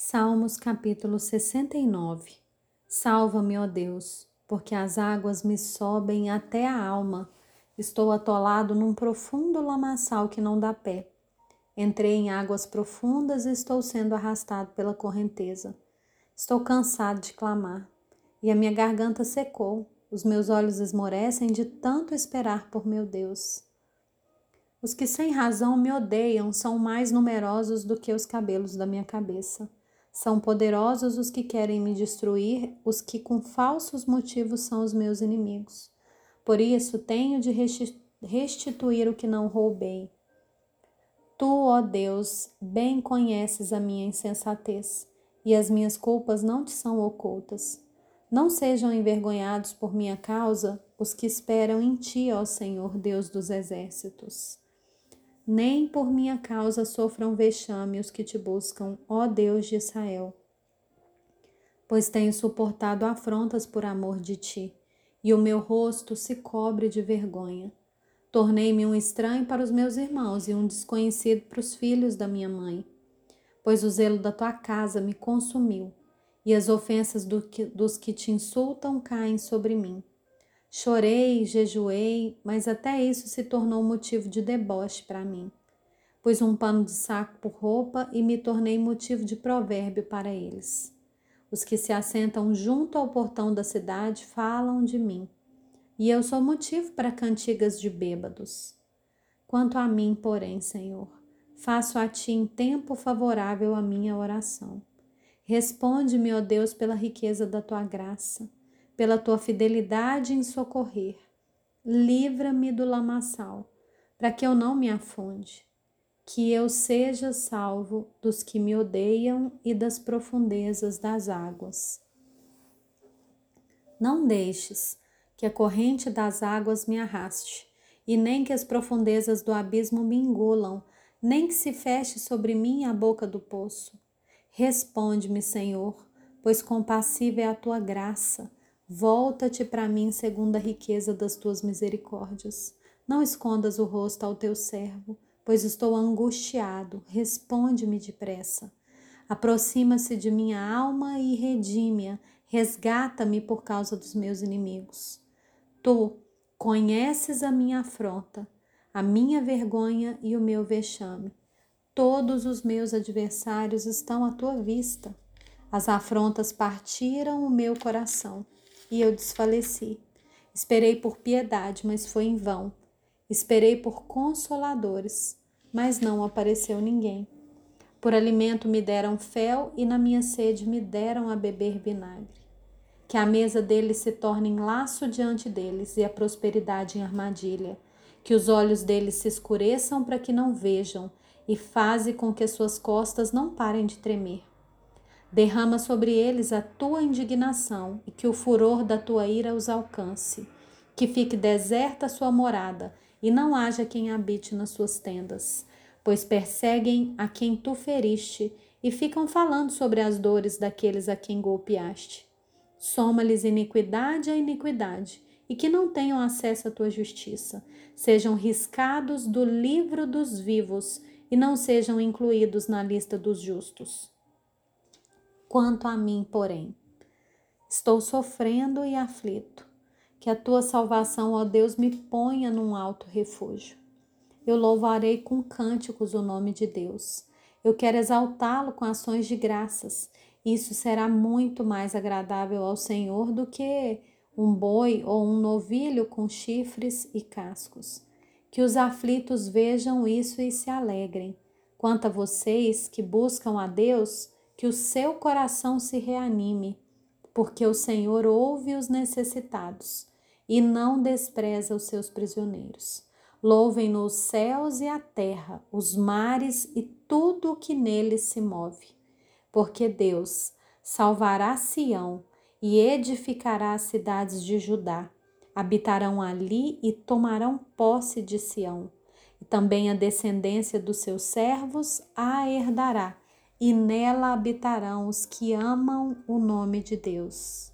Salmos capítulo 69 Salva-me, ó Deus, porque as águas me sobem até a alma. Estou atolado num profundo lamaçal que não dá pé. Entrei em águas profundas e estou sendo arrastado pela correnteza. Estou cansado de clamar, e a minha garganta secou. Os meus olhos esmorecem de tanto esperar por meu Deus. Os que sem razão me odeiam são mais numerosos do que os cabelos da minha cabeça. São poderosos os que querem me destruir, os que com falsos motivos são os meus inimigos. Por isso tenho de restituir o que não roubei. Tu, ó Deus, bem conheces a minha insensatez, e as minhas culpas não te são ocultas. Não sejam envergonhados por minha causa os que esperam em ti, ó Senhor, Deus dos exércitos nem por minha causa sofram vexame os que te buscam, ó Deus de Israel. Pois tenho suportado afrontas por amor de ti, e o meu rosto se cobre de vergonha. Tornei-me um estranho para os meus irmãos e um desconhecido para os filhos da minha mãe. Pois o zelo da tua casa me consumiu, e as ofensas do que, dos que te insultam caem sobre mim. Chorei, jejuei, mas até isso se tornou motivo de deboche para mim. Pus um pano de saco por roupa e me tornei motivo de provérbio para eles. Os que se assentam junto ao portão da cidade falam de mim, e eu sou motivo para cantigas de bêbados. Quanto a mim, porém, Senhor, faço a ti em tempo favorável a minha oração. Responde-me, ó Deus, pela riqueza da tua graça pela tua fidelidade em socorrer. Livra-me do lamaçal, para que eu não me afunde, que eu seja salvo dos que me odeiam e das profundezas das águas. Não deixes que a corrente das águas me arraste, e nem que as profundezas do abismo me engulam, nem que se feche sobre mim a boca do poço. Responde-me, Senhor, pois compassiva é a tua graça Volta-te para mim segundo a riqueza das tuas misericórdias. Não escondas o rosto ao teu servo, pois estou angustiado. Responde-me depressa. Aproxima-se de minha alma e redime-a. Resgata-me por causa dos meus inimigos. Tu conheces a minha afronta, a minha vergonha e o meu vexame. Todos os meus adversários estão à tua vista. As afrontas partiram o meu coração e eu desfaleci. Esperei por piedade, mas foi em vão. Esperei por consoladores, mas não apareceu ninguém. Por alimento me deram fel e na minha sede me deram a beber vinagre. Que a mesa deles se torne em laço diante deles e a prosperidade em armadilha. Que os olhos deles se escureçam para que não vejam e faze com que suas costas não parem de tremer. Derrama sobre eles a tua indignação e que o furor da tua ira os alcance. Que fique deserta a sua morada e não haja quem habite nas suas tendas, pois perseguem a quem tu feriste e ficam falando sobre as dores daqueles a quem golpeaste. Soma-lhes iniquidade a iniquidade e que não tenham acesso à tua justiça. Sejam riscados do livro dos vivos e não sejam incluídos na lista dos justos. Quanto a mim, porém, estou sofrendo e aflito. Que a tua salvação, ó Deus, me ponha num alto refúgio. Eu louvarei com cânticos o nome de Deus. Eu quero exaltá-lo com ações de graças. Isso será muito mais agradável ao Senhor do que um boi ou um novilho com chifres e cascos. Que os aflitos vejam isso e se alegrem. Quanto a vocês que buscam a Deus, que o seu coração se reanime, porque o Senhor ouve os necessitados e não despreza os seus prisioneiros. Louvem-no os céus e a terra, os mares e tudo o que neles se move. Porque Deus salvará Sião e edificará as cidades de Judá. Habitarão ali e tomarão posse de Sião. E também a descendência dos seus servos a herdará e nela habitarão os que amam o nome de Deus.